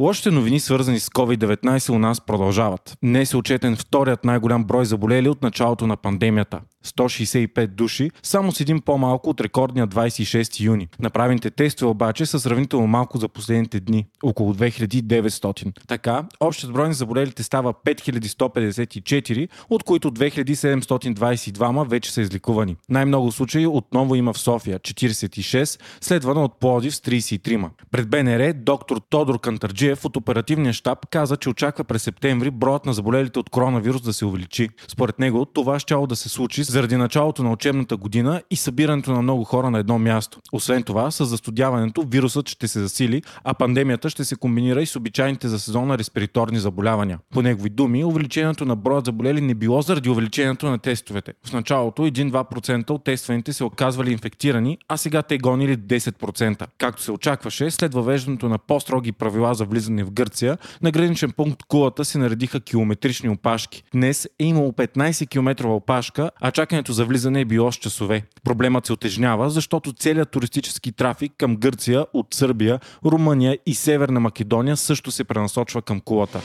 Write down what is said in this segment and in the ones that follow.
Лошите новини, свързани с COVID-19 у нас продължават. Днес е отчетен вторият най-голям брой заболели от началото на пандемията. 165 души, само с един по-малко от рекордния 26 юни. Направените тестове обаче са сравнително малко за последните дни – около 2900. Така, общият брой на заболелите става 5154, от които 2722 вече са изликувани. Най-много случаи отново има в София – 46, следвано от Плодив с 33. Пред БНР доктор Тодор Кантарджиев от оперативния щаб каза, че очаква през септември броят на заболелите от коронавирус да се увеличи. Според него това ще да се случи заради началото на учебната година и събирането на много хора на едно място. Освен това, с застудяването вирусът ще се засили, а пандемията ще се комбинира и с обичайните за сезона респираторни заболявания. По негови думи, увеличението на броят заболели не било заради увеличението на тестовете. В началото 1-2% от тестваните се оказвали инфектирани, а сега те гонили 10%. Както се очакваше, след въвеждането на по-строги правила за влизане в Гърция, на граничен пункт Кулата се наредиха километрични опашки. Днес е имало 15 км опашка, а чакането за влизане е било с часове. Проблемът се отежнява, защото целият туристически трафик към Гърция от Сърбия, Румъния и Северна Македония също се пренасочва към кулата.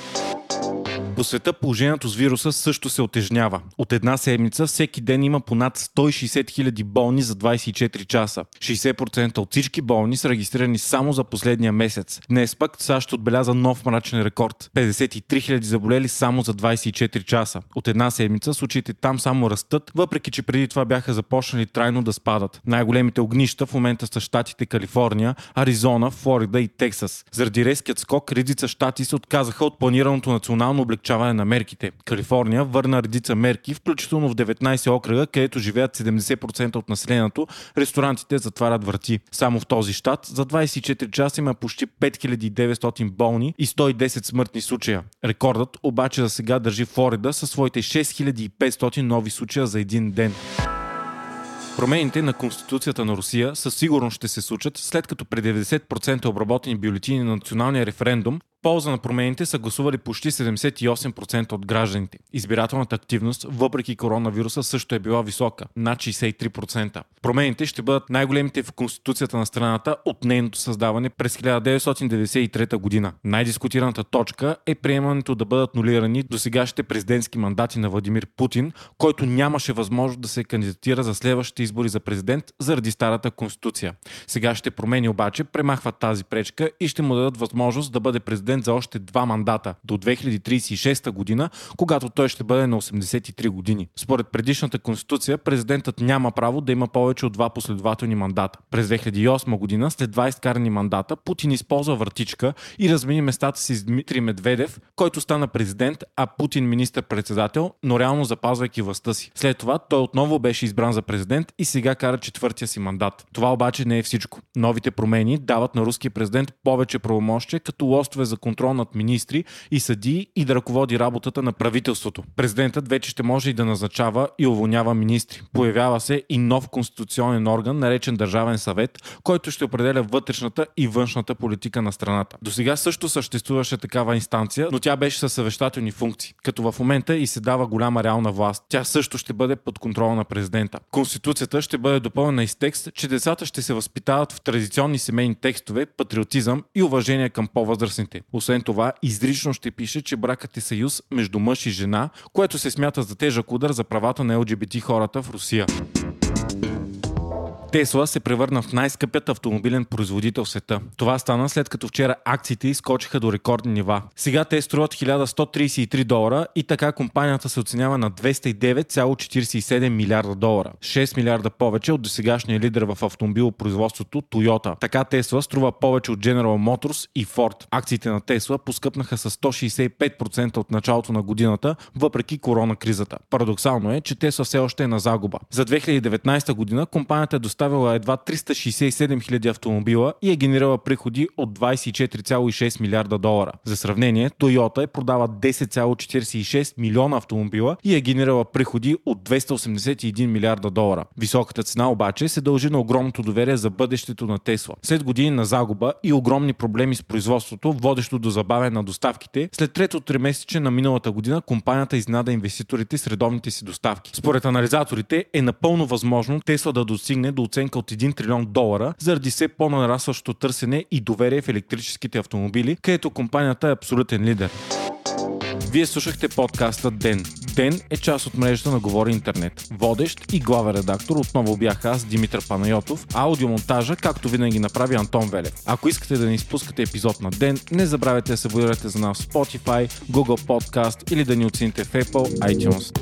По света положението с вируса също се отежнява. От една седмица всеки ден има понад 160 000 болни за 24 часа. 60% от всички болни са регистрирани само за последния месец. Днес пък САЩ отбеляза нов мрачен рекорд. 53 000 заболели само за 24 часа. От една седмица случаите там само растат, въпреки че преди това бяха започнали трайно да спадат. Най-големите огнища в момента са щатите Калифорния, Аризона, Флорида и Тексас. Заради резкият скок, редица щати се отказаха от планираното национално облегчение смягчаване на мерките. Калифорния върна редица мерки, включително в 19 окръга, където живеят 70% от населението, ресторантите затварят врати. Само в този щат за 24 часа има почти 5900 болни и 110 смъртни случая. Рекордът обаче за сега държи Флорида със своите 6500 нови случая за един ден. Промените на Конституцията на Русия със сигурност ще се случат, след като при 90% обработени бюлетини на националния референдум полза на промените са гласували почти 78% от гражданите. Избирателната активност, въпреки коронавируса, също е била висока над 63%. Промените ще бъдат най-големите в Конституцията на страната от нейното създаване през 1993 година. Най-дискутираната точка е приемането да бъдат нулирани до сегашните президентски мандати на Владимир Путин, който нямаше възможност да се кандидатира за следващите избори за президент заради старата конституция. Сега ще промени обаче премахват тази пречка и ще му дадат възможност да бъде президент президент за още два мандата до 2036 година, когато той ще бъде на 83 години. Според предишната конституция, президентът няма право да има повече от два последователни мандата. През 2008 година, след 20 карани мандата, Путин използва въртичка и размени местата си с Дмитрий Медведев, който стана президент, а Путин министър-председател, но реално запазвайки властта си. След това той отново беше избран за президент и сега кара четвъртия си мандат. Това обаче не е всичко. Новите промени дават на руския президент повече правомощия като лостове за контрол над министри и съдии и да ръководи работата на правителството. Президентът вече ще може и да назначава и уволнява министри. Появява се и нов конституционен орган, наречен Държавен съвет, който ще определя вътрешната и външната политика на страната. До сега също съществуваше такава инстанция, но тя беше със съвещателни функции, като в момента и се дава голяма реална власт. Тя също ще бъде под контрола на президента. Конституцията ще бъде допълнена и с текст, че децата ще се възпитават в традиционни семейни текстове, патриотизъм и уважение към по-възрастните. Освен това, изрично ще пише, че бракът е съюз между мъж и жена, което се смята за тежък удар за правата на ЛГБТ хората в Русия. Тесла се превърна в най-скъпият автомобилен производител в света. Това стана след като вчера акциите изкочиха до рекордни нива. Сега те струват 1133 долара и така компанията се оценява на 209,47 милиарда долара. 6 милиарда повече от досегашния лидер в автомобилопроизводството Toyota. Така Тесла струва повече от General Motors и Ford. Акциите на Тесла поскъпнаха с 165% от началото на годината, въпреки корона кризата. Парадоксално е, че Тесла все още е на загуба. За 2019 година компанията е доставила едва 367 000 автомобила и е генерирала приходи от 24,6 милиарда долара. За сравнение, Toyota е продава 10,46 милиона автомобила и е генерирала приходи от 281 милиарда долара. Високата цена обаче се дължи на огромното доверие за бъдещето на Тесла. След години на загуба и огромни проблеми с производството, водещо до забавяне на доставките, след трето тримесече на миналата година компанията изнада инвеститорите с редовните си доставки. Според анализаторите е напълно възможно Тесла да достигне до оценка от 1 трилион долара заради все по-нарастващо търсене и доверие в електрическите автомобили, където компанията е абсолютен лидер. Вие слушахте подкаста Ден. Ден е част от мрежата на Говори Интернет. Водещ и главен редактор отново бях аз, Димитър Панайотов, а аудиомонтажа, както винаги направи Антон Велев. Ако искате да не изпускате епизод на Ден, не забравяйте да се абонирате за нас в Spotify, Google Podcast или да ни оцените в Apple iTunes.